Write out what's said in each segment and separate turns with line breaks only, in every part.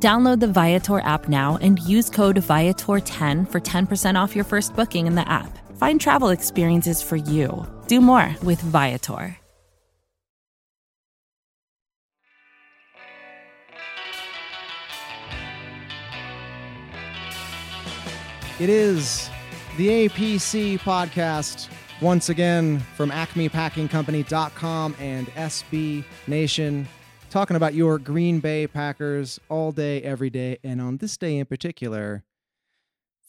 Download the Viator app now and use code Viator10 for 10% off your first booking in the app. Find travel experiences for you. Do more with Viator.
It is the APC podcast once again from acmepackingcompany.com and SB Nation talking about your Green Bay Packers all day every day and on this day in particular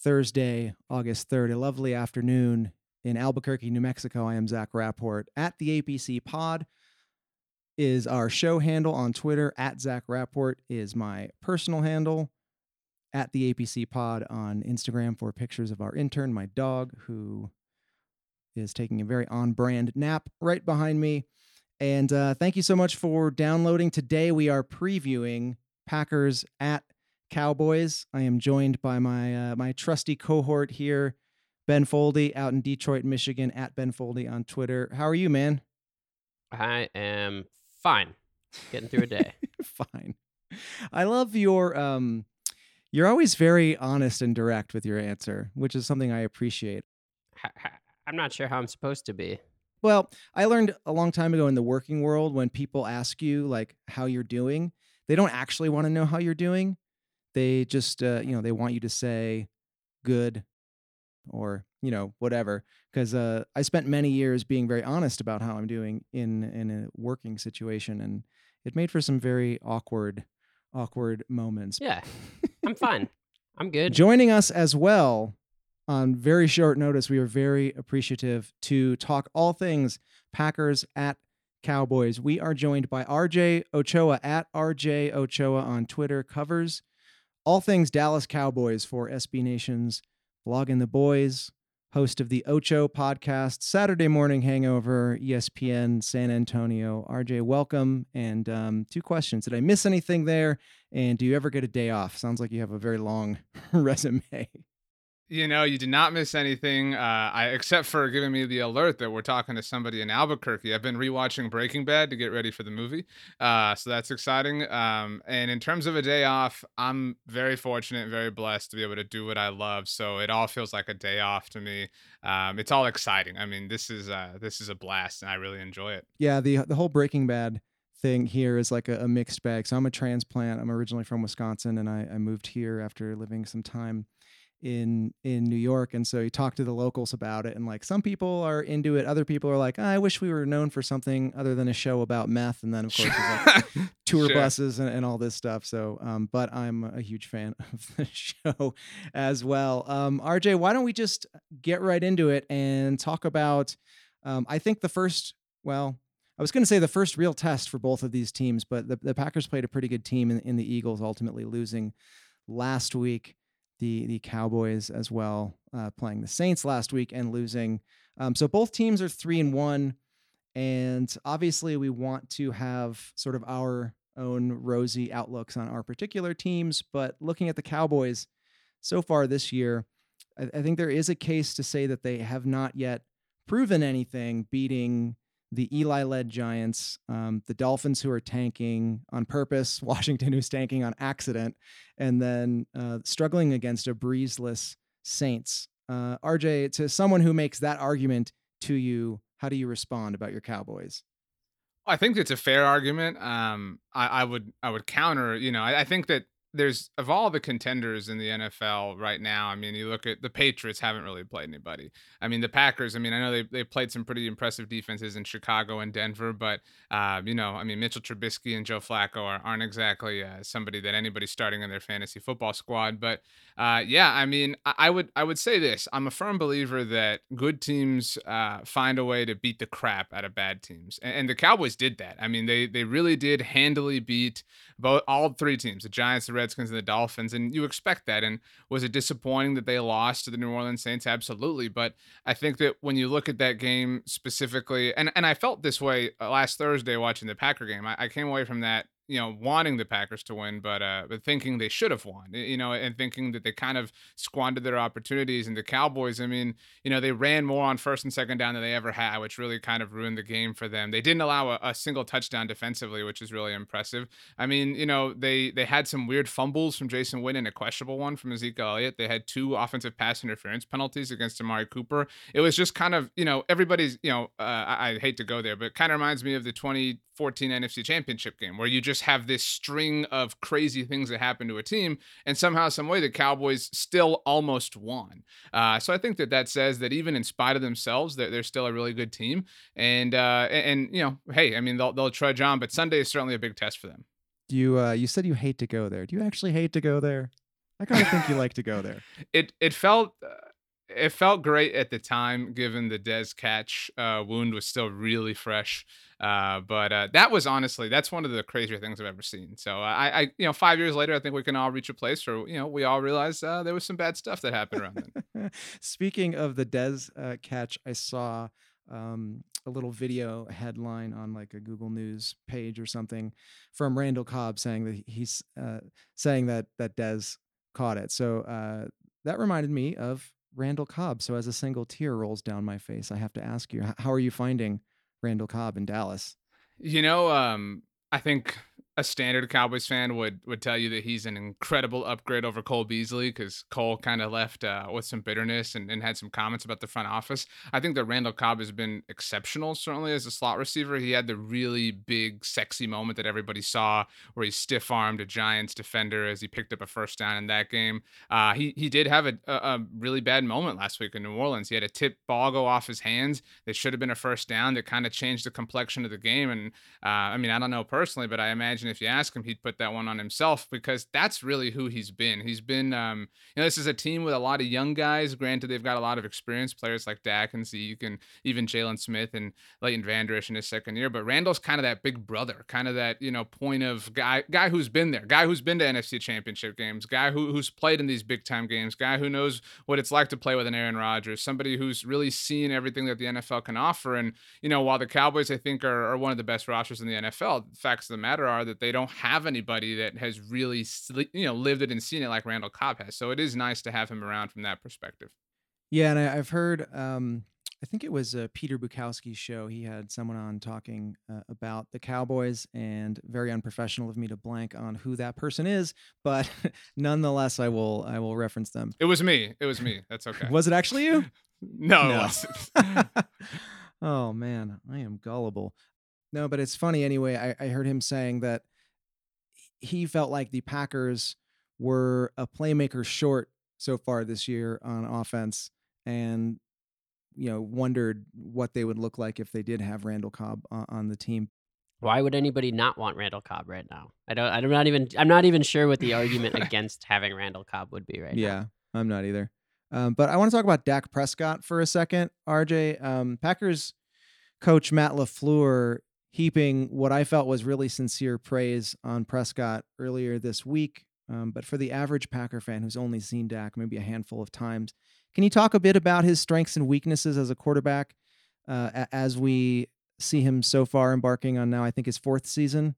Thursday, August 3rd, a lovely afternoon in Albuquerque, New Mexico. I am Zach Rapport at the APC Pod is our show handle on Twitter. At Zach Rapport is my personal handle at the APC Pod on Instagram for pictures of our intern, my dog, who is taking a very on brand nap right behind me. And uh, thank you so much for downloading. Today we are previewing Packers at Cowboys. I am joined by my uh, my trusty cohort here, Ben Foldy, out in Detroit, Michigan, at Ben Foldy on Twitter. How are you, man?
I am fine, getting through a day.
fine. I love your um you're always very honest and direct with your answer, which is something I appreciate.
I'm not sure how I'm supposed to be.
Well, I learned a long time ago in the working world when people ask you like how you're doing, they don't actually want to know how you're doing. They just uh, you know, they want you to say good or, you know, whatever because uh, I spent many years being very honest about how I'm doing in in a working situation and it made for some very awkward awkward moments.
Yeah. I'm fine. I'm good.
Joining us as well on very short notice, we are very appreciative to talk all things Packers at Cowboys. We are joined by RJ Ochoa at RJ Ochoa on Twitter, covers all things Dallas Cowboys for SB Nation's Blogging the Boys, host of the Ocho podcast, Saturday Morning Hangover, ESPN San Antonio. RJ, welcome. And um, two questions. Did I miss anything there? And do you ever get a day off? Sounds like you have a very long resume.
You know, you did not miss anything, uh, I, except for giving me the alert that we're talking to somebody in Albuquerque. I've been rewatching Breaking Bad to get ready for the movie, uh, so that's exciting. Um, and in terms of a day off, I'm very fortunate, very blessed to be able to do what I love. So it all feels like a day off to me. Um, it's all exciting. I mean, this is uh, this is a blast, and I really enjoy it.
Yeah, the the whole Breaking Bad thing here is like a, a mixed bag. So I'm a transplant. I'm originally from Wisconsin, and I, I moved here after living some time in in New York and so you talk to the locals about it and like some people are into it other people are like oh, I wish we were known for something other than a show about meth and then of course like tour sure. buses and, and, all this stuff so um, but I'm a huge fan of the show as well um, RJ why don't we just get right into it and talk about um, I think the first well I was going to say the first real test for both of these teams but the, the Packers played a pretty good team in, in the Eagles ultimately losing last week the the Cowboys as well, uh, playing the Saints last week and losing. Um, so both teams are three and one, and obviously we want to have sort of our own rosy outlooks on our particular teams. But looking at the Cowboys so far this year, I, I think there is a case to say that they have not yet proven anything, beating the Eli led Giants, um, the Dolphins who are tanking on purpose, Washington who's tanking on accident, and then uh, struggling against a breezeless Saints. Uh, RJ, to someone who makes that argument to you, how do you respond about your Cowboys?
I think it's a fair argument. Um, I, I, would I would counter. You know, I, I think that there's of all the contenders in the NFL right now. I mean, you look at the Patriots haven't really played anybody. I mean, the Packers. I mean, I know they they played some pretty impressive defenses in Chicago and Denver, but uh, you know, I mean, Mitchell Trubisky and Joe Flacco are, aren't exactly uh, somebody that anybody's starting in their fantasy football squad. But uh, yeah, I mean, I, I, would I would say this: I'm a firm believer that good teams uh, find a way to beat the crap out of bad teams, and, and the Cowboys did that. I mean, they they really did handily beat both all three teams, the Giants, the Redskins, and the Dolphins, and you expect that. And was it disappointing that they lost to the New Orleans Saints? Absolutely, but I think that when you look at that game specifically, and and I felt this way uh, last Thursday watching the Packer game, I, I came away from that you know, wanting the Packers to win, but uh, but thinking they should have won, you know, and thinking that they kind of squandered their opportunities. And the Cowboys, I mean, you know, they ran more on first and second down than they ever had, which really kind of ruined the game for them. They didn't allow a, a single touchdown defensively, which is really impressive. I mean, you know, they they had some weird fumbles from Jason Witten a questionable one from Ezekiel Elliott. They had two offensive pass interference penalties against Amari Cooper. It was just kind of, you know, everybody's, you know, uh, I, I hate to go there, but it kind of reminds me of the 2014 NFC championship game where you just have this string of crazy things that happen to a team and somehow some way the Cowboys still almost won. Uh, so I think that that says that even in spite of themselves they're, they're still a really good team and uh, and, and you know hey I mean they'll they'll trudge on but Sunday is certainly a big test for them.
You uh, you said you hate to go there. Do you actually hate to go there? I kind of think you like to go there.
It it felt uh, it felt great at the time, given the Dez catch uh, wound was still really fresh. Uh, but uh, that was honestly that's one of the crazier things I've ever seen. So I, I, you know, five years later, I think we can all reach a place where you know we all realize uh, there was some bad stuff that happened around then.
Speaking of the Dez uh, catch, I saw um, a little video headline on like a Google News page or something from Randall Cobb saying that he's uh, saying that that Dez caught it. So that reminded me of Randall Cobb. So as a single tear rolls down my face, I have to ask you, how are you finding Randall Cobb in Dallas?
You know, um, I think a standard Cowboys fan would would tell you that he's an incredible upgrade over Cole Beasley because Cole kind of left uh, with some bitterness and, and had some comments about the front office. I think that Randall Cobb has been exceptional, certainly as a slot receiver. He had the really big, sexy moment that everybody saw where he stiff armed a Giants defender as he picked up a first down in that game. Uh, he he did have a, a, really bad moment last week in New Orleans. He had a tip ball go off his hands that should have been a first down that kind of changed the complexion of the game. And uh, I mean, I don't know personally, but I imagine if you ask him, he'd put that one on himself because that's really who he's been. He's been, um, you know, this is a team with a lot of young guys. Granted, they've got a lot of experience players like Dak and Z, you can even Jaylon Smith and Leighton Vander Esch in his second year. But Randall's kind of that big brother, kind of that, you know, point of guy, guy who's been there, guy who's been to NFC championship games, guy who, who's played in these big time games, guy who knows what it's like to play with an Aaron Rodgers, somebody who's really seen everything that the NFL can offer. And, you know, while the Cowboys, I think, are, are one of the best rosters in the NFL, the facts of the matter are that they don't have anybody that has really you know lived it and seen it like Randall Cobb has. So it is nice to have him around from that perspective.
Yeah, and I, have heard. Um, I think it was uh, Peter Bukowski's show. He had someone on talking uh, about the Cowboys, and very unprofessional of me to blank on who that person is, but nonetheless, I will. I will reference them.
It was me. It was me. That's okay.
was it actually you?
no, no. it wasn't.
oh man, I am gullible. No, but it's funny anyway. I, I heard him saying that he felt like the Packers were a playmaker short so far this year on offense, and you know wondered what they would look like if they did have Randall Cobb on, on the team.
Why would anybody not want Randall Cobb right now? I don't. I'm not even. I'm not even sure what the argument against having Randall Cobb would be right
yeah,
now.
Yeah, I'm not either. Um, but I want to talk about Dak Prescott for a second. RJ, um, Packers coach Matt LaFleur heaping what I felt was really sincere praise on Prescott earlier this week. Um, but for the average Packer fan who's only seen Dak maybe a handful of times, can you talk a bit about his strengths and weaknesses as a quarterback uh, as we see him so far embarking on now, I think, his fourth season?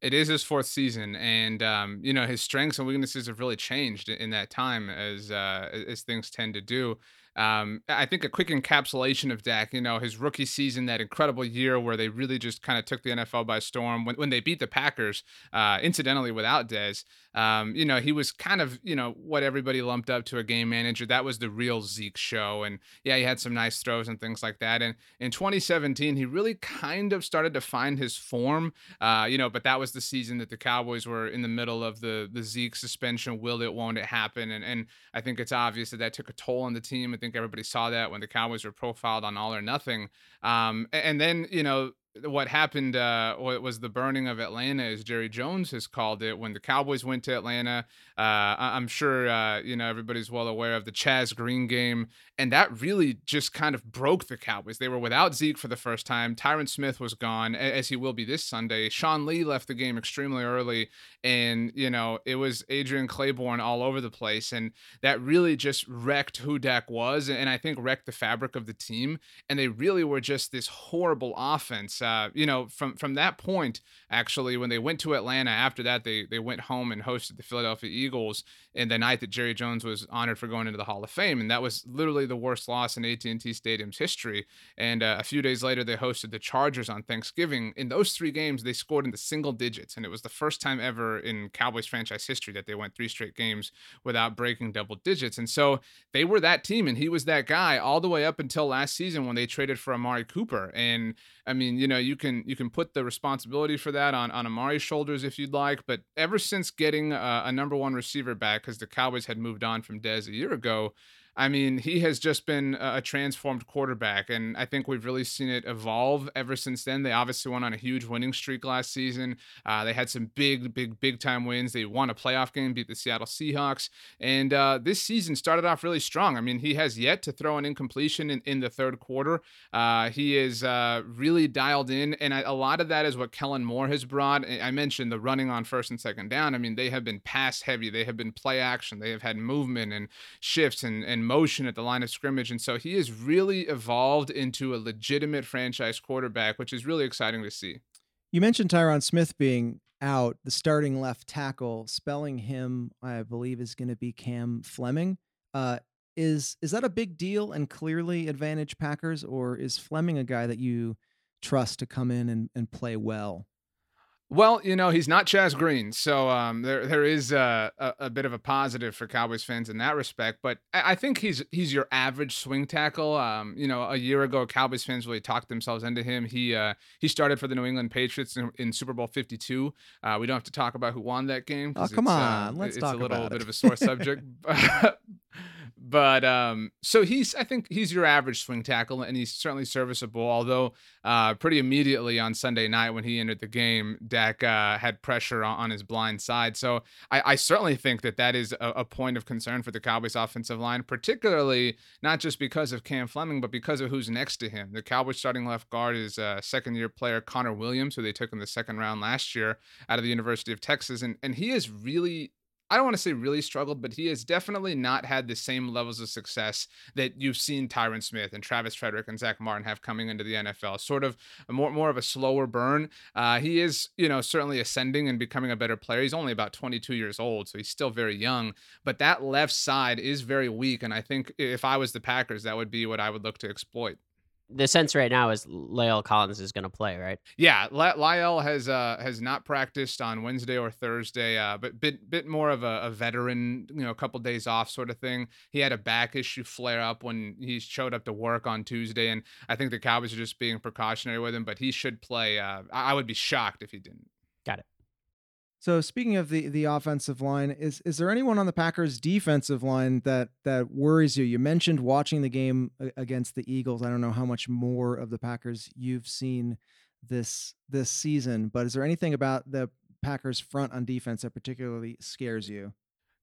It is his fourth season, and um, you know his strengths and weaknesses have really changed in that time, as uh, as things tend to do. Um, I think a quick encapsulation of Dak, you know, his rookie season, that incredible year where they really just kind of took the NFL by storm when, when they beat the Packers, uh, incidentally without Dez. Um, you know, he was kind of, you know, what everybody lumped up to a game manager. That was the real Zeke show. And yeah, he had some nice throws and things like that. And in 2017, he really kind of started to find his form, uh, you know, but that was the season that the Cowboys were in the middle of the, the Zeke suspension. Will it, won't it happen? And, and I think it's obvious that that took a toll on the team think everybody saw that when the Cowboys were profiled on All or Nothing. Um, and then, you know, what happened uh, was the burning of Atlanta, as Jerry Jones has called it, when the Cowboys went to Atlanta. Uh, I'm sure uh, you know everybody's well aware of the Chaz Green game, and that really just kind of broke the Cowboys. They were without Zeke for the first time. Tyron Smith was gone, as he will be this Sunday. Sean Lee left the game extremely early, and you know it was Adrian Clayborn all over the place, and that really just wrecked who Dak was, and I think wrecked the fabric of the team. And they really were just this horrible offense uh, you know, from from that point, actually, when they went to Atlanta, after that they they went home and hosted the Philadelphia Eagles in the night that Jerry Jones was honored for going into the Hall of Fame, and that was literally the worst loss in AT&T Stadium's history. And uh, a few days later, they hosted the Chargers on Thanksgiving. In those three games, they scored in the single digits, and it was the first time ever in Cowboys franchise history that they went three straight games without breaking double digits. And so they were that team, and he was that guy all the way up until last season when they traded for Amari Cooper. And I mean, you know, you can you can put the responsibility for that on on Amari's shoulders if you'd like, but ever since getting a, a number one receiver back, because the Cowboys had moved on from Dez a year ago, I mean, he has just been a transformed quarterback, and I think we've really seen it evolve ever since then. They obviously went on a huge winning streak last season. Uh, they had some big, big, big time wins. They won a playoff game, beat the Seattle Seahawks, and uh, this season started off really strong. I mean, he has yet to throw an incompletion in, in the third quarter. Uh, he is uh, really dialed in, and I, a lot of that is what Kellen Moore has brought. I mentioned the running on first and second down. I mean, they have been pass heavy. They have been play action. They have had movement and shifts and, and motion at the line of scrimmage. And so he has really evolved into a legitimate franchise quarterback, which is really exciting to see.
You mentioned Tyron Smith being out, the starting left tackle. Spelling him, I believe, is going to be Cam Fleming. Uh, is is that a big deal and clearly advantage Packers, or is Fleming a guy that you trust to come in and, and play well?
Well, you know, he's not Chaz Green, so um, there there is a, a, a, bit of a positive for Cowboys fans in that respect. But I, I think he's he's your average swing tackle. Um, you know, a year ago, Cowboys fans really talked themselves into him. He uh, he started for the New England Patriots in, in Super Bowl Fifty Two. Uh, we don't have to talk about who won that game.
Oh, come on, uh, let's
it's
talk
a little
about
bit
it.
of a sore subject. But um, so he's, I think he's your average swing tackle, and he's certainly serviceable. Although, uh, pretty immediately on Sunday night when he entered the game, Dak uh, had pressure on, on, his blind side. So I, I, certainly think that that is a, a, point of concern for the Cowboys' offensive line, particularly not just because of Cam Fleming, but because of who's next to him. The Cowboys' starting left guard is uh, second-year player Connor Williams, who they took in the second round last year out of the University of Texas, and and he is really I don't want to say really struggled, but he has definitely not had the same levels of success that you've seen Tyron Smith and Travis Frederick and Zack Martin have coming into the NFL. Sort of more more of a slower burn. Uh, he is, you know, certainly ascending and becoming a better player. He's only about 22 years old, so he's still very young. But that left side is very weak, and I think if I was the Packers, that would be what I would look to exploit
the sense right now is La'el Collins is going to play, right?
Yeah, La'el has uh, has not practiced on Wednesday or Thursday, uh, but bit bit more of a, a, veteran, you know, a couple days off sort of thing. He had a back issue flare up when he showed up to work on Tuesday, and I think the Cowboys are just being precautionary with him. But he should play. Uh, I would be shocked if he didn't.
Got it.
So speaking of the the offensive line, is is there anyone on the Packers defensive line that that worries you? You mentioned watching the game against the Eagles. I don't know how much more of the Packers you've seen this this season, but is there anything about the Packers front on defense that particularly scares you?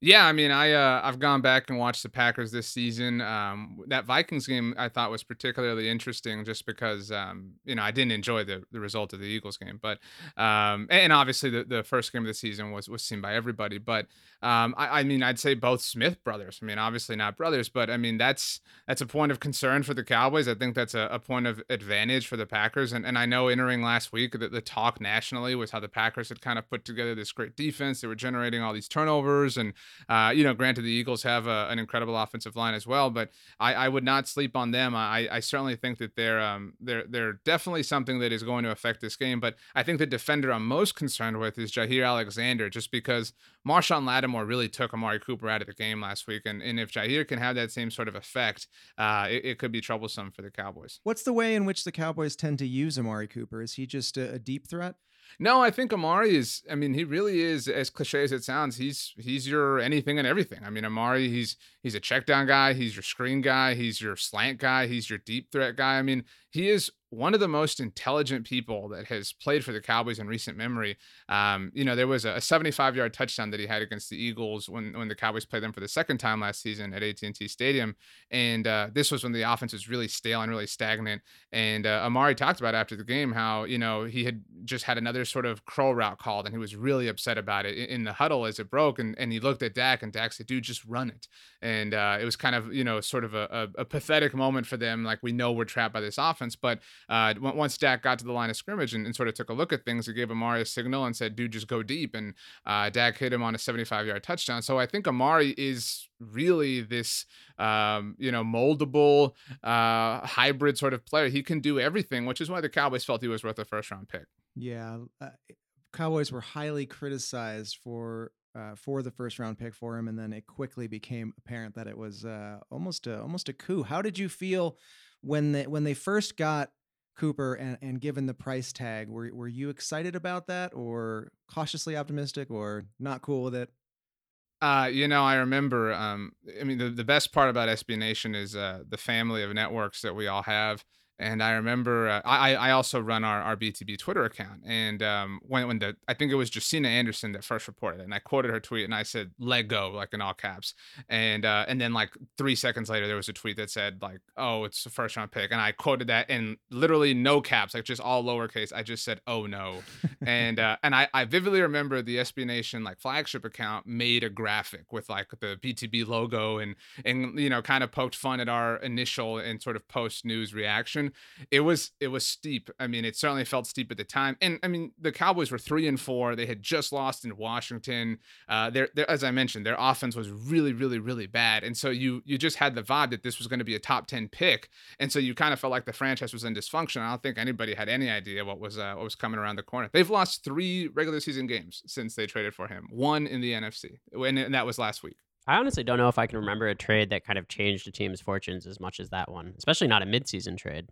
Yeah, I mean, I uh, I've gone back and watched the Packers this season. Um, that Vikings game I thought was particularly interesting, just because um, you know I didn't enjoy the, the result of the Eagles game, but um, and obviously the, the first game of the season was was seen by everybody. But um, I, I mean, I'd say both Smith brothers. I mean, obviously not brothers, but I mean that's that's a point of concern for the Cowboys. I think that's a, a point of advantage for the Packers. And and I know entering last week that the talk nationally was how the Packers had kind of put together this great defense. They were generating all these turnovers and uh, you know, granted, the Eagles have a, an incredible offensive line as well, but I, I would not sleep on them. I, I certainly think that they're um, they're they're definitely something that is going to affect this game. But I think the defender I'm most concerned with is Jaire Alexander, just because Marshon Lattimore really took Amari Cooper out of the game last week, and, and if Jaire can have that same sort of effect, uh, it, it, could be troublesome for the Cowboys.
What's the way in which the Cowboys tend to use Amari Cooper? Is he just a, a deep threat?
No, I think Amari is. I mean, he really is. As cliche as it sounds, he's he's your anything and everything. I mean, Amari, he's he's a check down guy. He's your screen guy. He's your slant guy. He's your deep threat guy. I mean, he is one of the most intelligent people that has played for the Cowboys in recent memory. Um, you know, there was a 75 yard touchdown that he had against the Eagles when, when the Cowboys played them for the second time last season at AT&T Stadium. And uh, this was when the offense was really stale and really stagnant. And uh, Amari talked about after the game how, you know, he had just had another sort of crow route called and he was really upset about it in the huddle as it broke. And, and he looked at Dak and Dak said, dude, just run it. And uh, it was kind of, you know, sort of a, a, a pathetic moment for them. Like, we know we're trapped by this offense, but uh, once Dak got to the line of scrimmage and, and, sort of took a look at things, he gave Amari a signal and said, dude, just go deep. And uh, Dak hit him on a 75 yard touchdown. So I think Amari is really this, um, you know, moldable uh, hybrid sort of player. He can do everything, which is why the Cowboys felt he was worth a first round pick.
Yeah. Uh, Cowboys were highly criticized for uh, for the first round pick for him, and then it quickly became apparent that it was uh, almost a, almost a coup. How did you feel when they when they first got Cooper and, and given the price tag, were were you excited about that, or cautiously optimistic, or not cool with it?
Uh, you know, I remember. Um, I mean, the, the best part about SB Nation is uh, the family of networks that we all have. And I remember uh, I I also run our, our BTB Twitter account, and um, when when the I think it was Josina Anderson that first reported it, and I quoted her tweet, and I said "let go" like in all caps, and uh, and then like three seconds later there was a tweet that said like oh it's a first round pick, and I quoted that in literally no caps, like just all lowercase. I just said oh no, and uh, and I I vividly remember the SB Nation like flagship account made a graphic with like the BTB logo and and you know kind of poked fun at our initial and sort of post news reaction it was it was steep. I mean, it certainly felt steep at the time. And I mean, the Cowboys were three and four. They had just lost in Washington. Uh, their, as I mentioned, their offense was really, really, really bad. And so you you just had the vibe that this was going to be a top ten pick. And so you kind of felt like the franchise was in dysfunction. I don't think anybody had any idea what was uh, what was coming around the corner. They've lost three regular season games since they traded for him. One in the NFC, and that was last week.
I honestly don't know if I can remember a trade that kind of changed a team's fortunes as much as that one, especially not a midseason trade.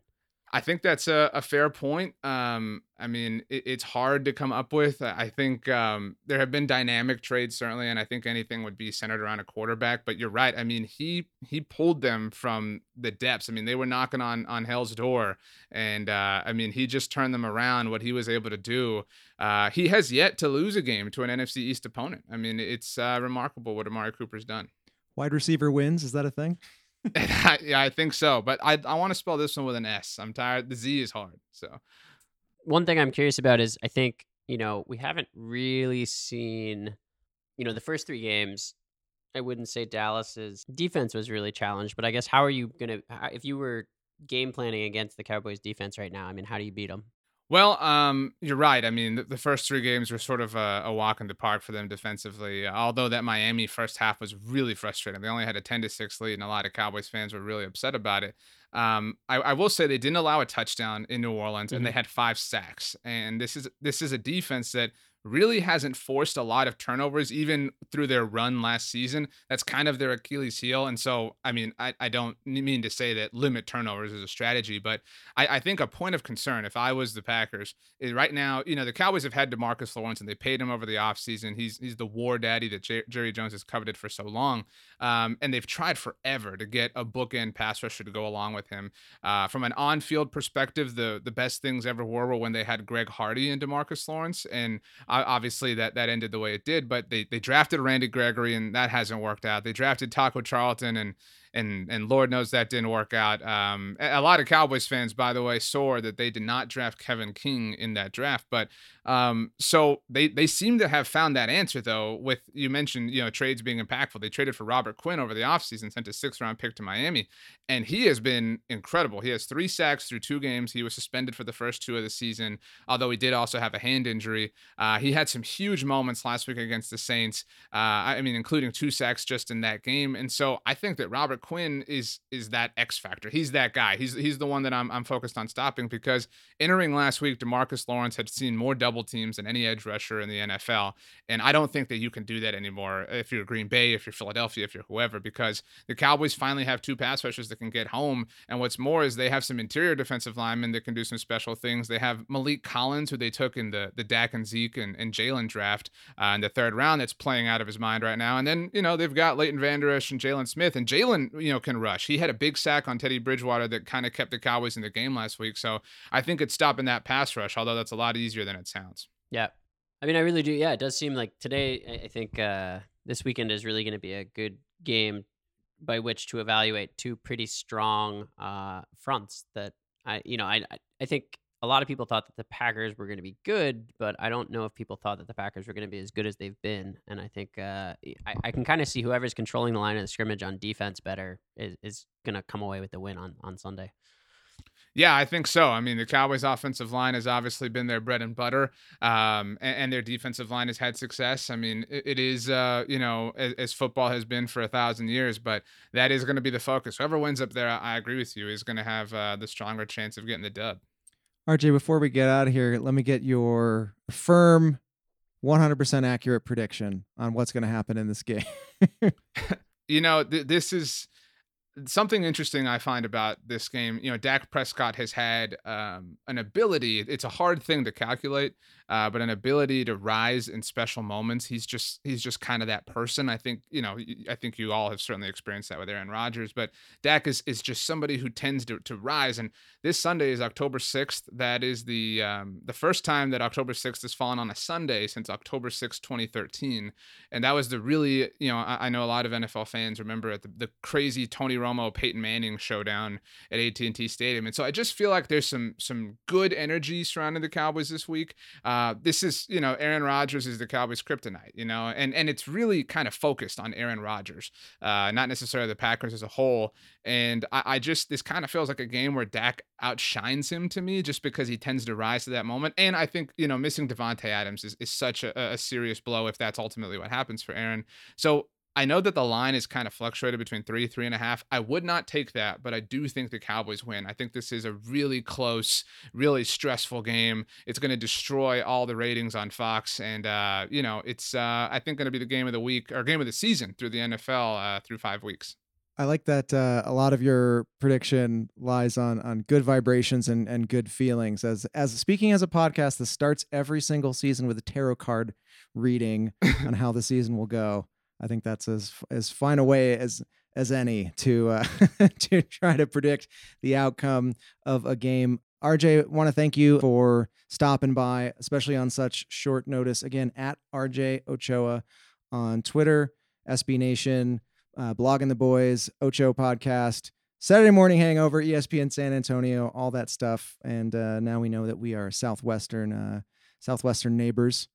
I think that's a, a fair point. Um, I mean, it, it's hard to come up with. I think um, there have been dynamic trades certainly, and I think anything would be centered around a quarterback. But you're right. I mean, he he pulled them from the depths. I mean, they were knocking on on hell's door, and uh, I mean, he just turned them around. What he was able to do, uh, he has yet to lose a game to an NFC East opponent. I mean, it's uh, remarkable what Amari Cooper's done.
Wide receiver wins. Is that a thing?
yeah, I think so. But I I want to spell this one with an S. I'm tired. The Z is hard. So
one thing I'm curious about is I think you know we haven't really seen you know the first three games. I wouldn't say Dallas's defense was really challenged, but I guess how are you gonna if you were game planning against the Cowboys defense right now? I mean, how do you beat them?
Well, um, you're right. I mean, the, the, first three games were sort of a, a, walk in the park for them defensively. Although that Miami first half was really frustrating. They only had a 10 to six lead, and a lot of Cowboys fans were really upset about it. Um, I, I, will say they didn't allow a touchdown in New Orleans, mm-hmm. and they mm-hmm. had five sacks. And this is this is a defense that really hasn't forced a lot of turnovers even through their run last season. That's kind of their Achilles heel. And so, I mean, I, I don't mean to say that limit turnovers is a strategy, but I, I think a point of concern, if I was the Packers, is right now, you know, the Cowboys have had Demarcus Lawrence and they paid him over the offseason. He's he's the war daddy that J- Jerry Jones has coveted for so long. Um, and they've tried forever to get a bookend pass rusher to go along with him. Uh, from an on field perspective, the, the best things ever were, were when they had Greg Hardy and Demarcus Lawrence. And obviously that that ended the way it did. But they they drafted Randy Gregory and that hasn't worked out. They drafted Taco Charlton and and and Lord knows that didn't work out. Um, a lot of Cowboys fans, by the way, saw that they did not draft Kevin King in that draft. But um, so they they seem to have found that answer though. With you mentioned you know trades being impactful, they traded for Robert Quinn over the offseason, sent a sixth round pick to Miami, and he has been incredible. He has three sacks through two games. He was suspended for the first two of the season, although he did also have a hand injury. Uh, he had some huge moments last week against the Saints. Uh, I mean, including two sacks just in that game. And so I think that Robert Quinn is is that X factor. He's that guy. He's he's the one that I'm I'm focused on stopping because entering last week, Demarcus Lawrence had seen more double teams than any edge rusher in the NFL, and I don't think that you can do that anymore if you're Green Bay, if you're Philadelphia, if you're whoever, because the Cowboys finally have two pass rushers that can get home. And what's more is they have some interior defensive linemen that can do some special things. They have Maliek Collins, who they took in the the Dak and Zeke and, and Jaylon draft uh, in the third round, that's playing out of his mind right now. And then you know they've got Leighton Vander Esch and Jaylon Smith, and Jaylon you know can rush. He had a big sack on Teddy Bridgewater that kind of kept the Cowboys in the game last week. So I think it's stopping that pass rush, although that's a lot easier than it sounds.
Yeah. I mean, I really do. Yeah, it does seem like today, I think uh, this weekend is really going to be a good game by which to evaluate two pretty strong uh, fronts that I, you know, I, I think a lot of people thought that the Packers were going to be good, but I don't know if people thought that the Packers were going to be as good as they've been. And I think uh, I, I, can kind of see whoever's controlling the line of the scrimmage on defense better is, is going to come away with the win on, on Sunday.
Yeah, I think so. I mean, the Cowboys' offensive line has obviously been their bread and butter, um, and, and, their defensive line has had success. I mean, it, it is, uh, you know, as, as, football has been for a thousand years, but that is going to be the focus. Whoever wins up there, I agree with you, is going to have uh, the stronger chance of getting the dub.
RJ, before we get out of here, let me get your firm, 100% accurate prediction on what's going to happen in this game.
you know, th- this is something interesting I find about this game, you know, Dak Prescott has had um, an ability. It's a hard thing to calculate, uh, but an ability to rise in special moments. He's just he's just kind of that person. I think you know. I think you all have certainly experienced that with Aaron Rodgers, but Dak is is just somebody who tends to to rise. And this Sunday is October sixth. That is the um, the first time that October sixth has fallen on a Sunday since October sixth, twenty thirteen, and that was the really you know I, I know a lot of NFL fans remember the, the crazy Tony Romo Peyton Manning showdown at AT and T Stadium, and so I just feel like there's some some good energy surrounding the Cowboys this week. Uh, this is, you know, Aaron Rodgers is the Cowboys' kryptonite, you know, and and it's really kind of focused on Aaron Rodgers, uh, not necessarily the Packers as a whole. And I, I just this kind of feels like a game where Dak outshines him to me, just because he tends to rise to that moment. And I think you know missing Davante Adams is is such a, a serious blow if that's ultimately what happens for Aaron. So I know that the line is kind of fluctuated between three, three and a half. I would not take that, but I do think the Cowboys win. I think this is a really close, really stressful game. It's going to destroy all the ratings on Fox, and uh, you know, it's uh, I think going to be the game of the week or game of the season through the NFL uh, through five weeks.
I like that uh, a lot of your prediction lies on on good vibrations and and good feelings. As as speaking as a podcast that starts every single season with a tarot card reading on how the season will go. I think that's as as fine a way as as any to uh, to try to predict the outcome of a game. RJ, want to thank you for stopping by, especially on such short notice. Again, at RJ Ochoa on Twitter, SB Nation, uh, blogging the boys, Ocho podcast, Saturday morning hangover, ESPN San Antonio, all that stuff. And uh, now we know that we are southwestern uh, southwestern neighbors.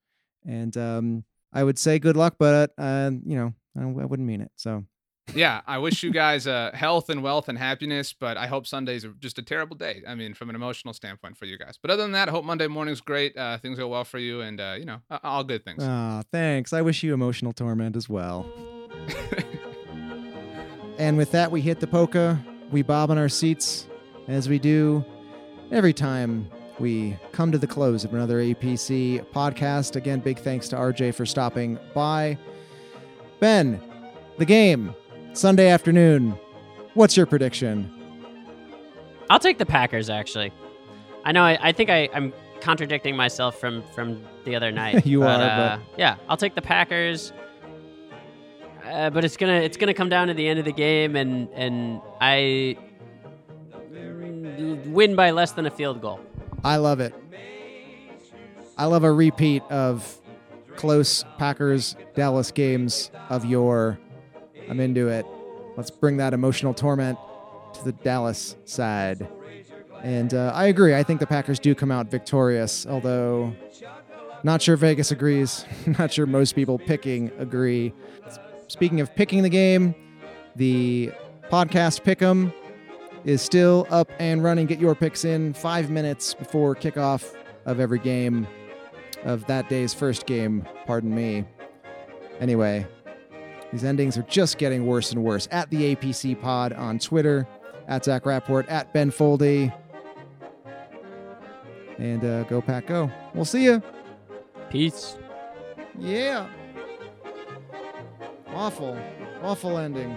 And um, I would say good luck, but uh, you know, I, I wouldn't mean it. So
yeah, I wish you guys uh, health and wealth and happiness, but I hope Sundays just a terrible day. I mean, from an emotional standpoint for you guys. But other than that, I hope Monday morning's great. Uh, things go well for you, and uh, you know, all good things.
Ah, thanks. I wish you emotional torment as well. and with that, we hit the polka. We bob on our seats as we do every time we come to the close of another APC podcast. Again, big thanks to RJ for stopping by. Ben, the game, Sunday afternoon. What's your prediction?
I'll take the Packers, actually. I know I, I think I, am contradicting myself from, from the other night.
you
but,
are,
uh, but yeah, I'll take the Packers. Uh, but it's gonna it's gonna come down to the end of the game, and and I win by less than a field goal.
I love it. I love a repeat of close Packers Dallas games of your. I'm into it. Let's bring that emotional torment to the Dallas side. And uh, I agree. I think the Packers do come out victorious, although not sure Vegas agrees. not sure most people picking agree. Speaking of picking the game, the podcast Pick'em is still up and running. Get your picks in five minutes before kickoff of every game of that day's first game. Pardon me. Anyway, these endings are just getting worse and worse. At the APC Pod on Twitter, at Zach Rapport, at Ben Foldy. And uh, go pack go. We'll see you.
Peace.
Yeah. Awful. Awful ending.